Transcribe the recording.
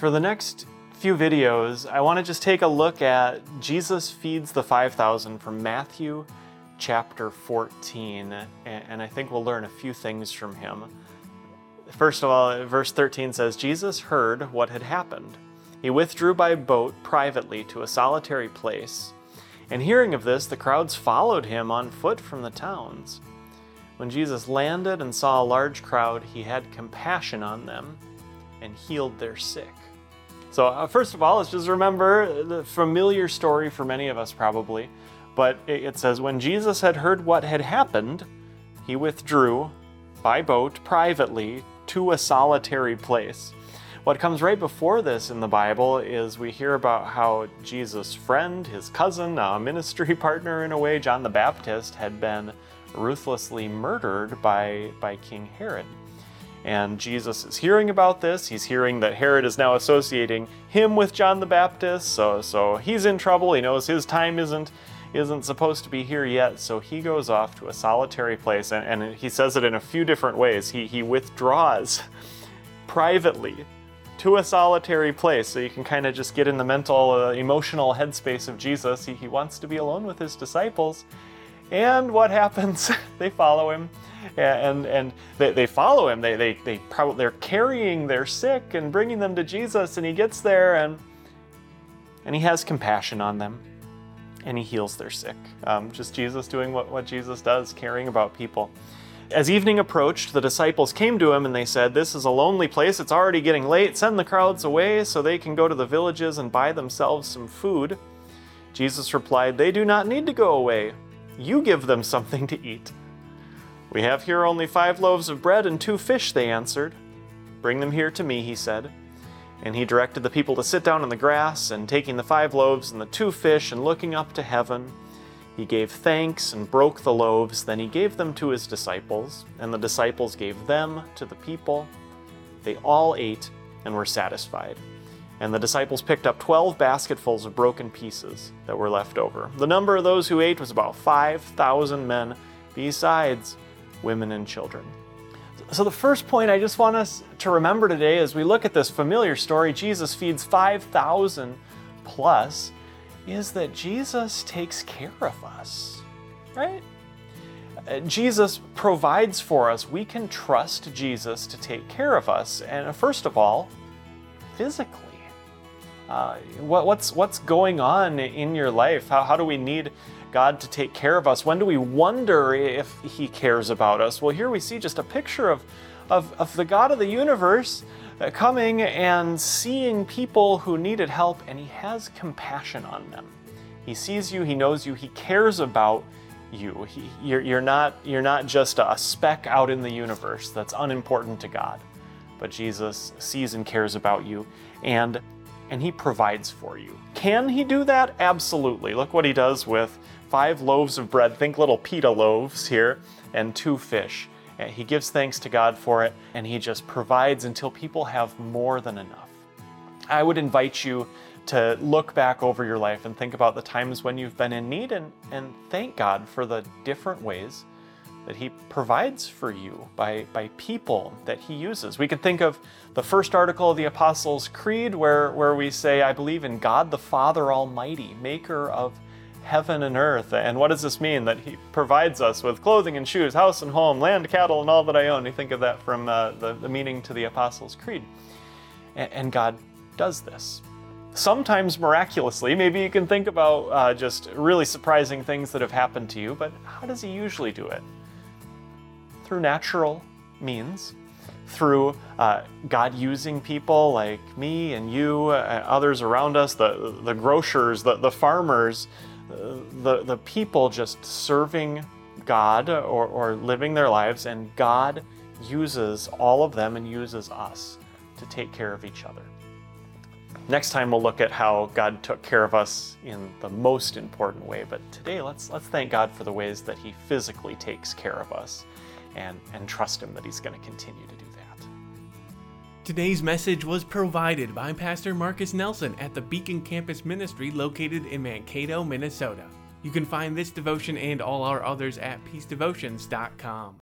For the next few videos, I want to just take a look at Jesus feeds the 5,000 from Matthew chapter 14, and I think we'll learn a few things from him. First of all, verse 13 says, Jesus heard what had happened. He withdrew by boat privately to a solitary place. And hearing of this, the crowds followed him on foot from the towns. When Jesus landed and saw a large crowd, he had compassion on them and healed their sick. So, uh, first of all, let's just remember the familiar story for many of us probably. But it says, When Jesus had heard what had happened, he withdrew by boat privately to a solitary place. What comes right before this in the Bible is we hear about how Jesus' friend, his cousin, a ministry partner in a way, John the Baptist, had been ruthlessly murdered by, by King Herod. And Jesus is hearing about this. He's hearing that Herod is now associating him with John the Baptist, so, so he's in trouble. He knows his time isn't isn't supposed to be here yet, so he goes off to a solitary place, and, and he says it in a few different ways. He, he withdraws privately to a solitary place so you can kind of just get in the mental, uh, emotional headspace of Jesus. He, he wants to be alone with his disciples. And what happens? they follow him. And, and they, they follow him. They, they, they probably, they're carrying their sick and bringing them to Jesus. And he gets there and, and he has compassion on them and he heals their sick. Um, just Jesus doing what, what Jesus does, caring about people. As evening approached, the disciples came to him and they said, This is a lonely place. It's already getting late. Send the crowds away so they can go to the villages and buy themselves some food. Jesus replied, They do not need to go away. You give them something to eat. We have here only five loaves of bread and two fish, they answered. Bring them here to me, he said. And he directed the people to sit down on the grass, and taking the five loaves and the two fish, and looking up to heaven, he gave thanks and broke the loaves. Then he gave them to his disciples, and the disciples gave them to the people. They all ate and were satisfied. And the disciples picked up 12 basketfuls of broken pieces that were left over. The number of those who ate was about 5,000 men, besides women and children. So, the first point I just want us to remember today as we look at this familiar story Jesus feeds 5,000 plus is that Jesus takes care of us, right? Uh, Jesus provides for us. We can trust Jesus to take care of us. And first of all, physically. Uh, what, what's, what's going on in your life? How, how do we need God to take care of us? When do we wonder if He cares about us? Well, here we see just a picture of, of, of the God of the universe uh, coming and seeing people who needed help, and He has compassion on them. He sees you, He knows you, He cares about you. He, you're, you're, not, you're not just a speck out in the universe that's unimportant to God, but Jesus sees and cares about you, and, and He provides for you. Can He do that? Absolutely. Look what He does with five loaves of bread, think little pita loaves here, and two fish. He gives thanks to God for it, and He just provides until people have more than enough. I would invite you to look back over your life and think about the times when you've been in need and, and thank God for the different ways that He provides for you by, by people that He uses. We could think of the first article of the Apostles' Creed where, where we say, I believe in God the Father Almighty, maker of heaven and earth. And what does this mean? That He provides us with clothing and shoes, house and home, land, cattle, and all that I own. You think of that from uh, the, the meaning to the Apostles' Creed. And, and God does this. Sometimes miraculously, maybe you can think about uh, just really surprising things that have happened to you, but how does He usually do it? Through natural means, through uh, God using people like me and you, and others around us, the, the grocers, the, the farmers, the, the people just serving God or, or living their lives, and God uses all of them and uses us to take care of each other. Next time we'll look at how God took care of us in the most important way, but today let's let's thank God for the ways that he physically takes care of us and and trust him that he's going to continue to do that. Today's message was provided by Pastor Marcus Nelson at the Beacon Campus Ministry located in Mankato, Minnesota. You can find this devotion and all our others at peacedevotions.com.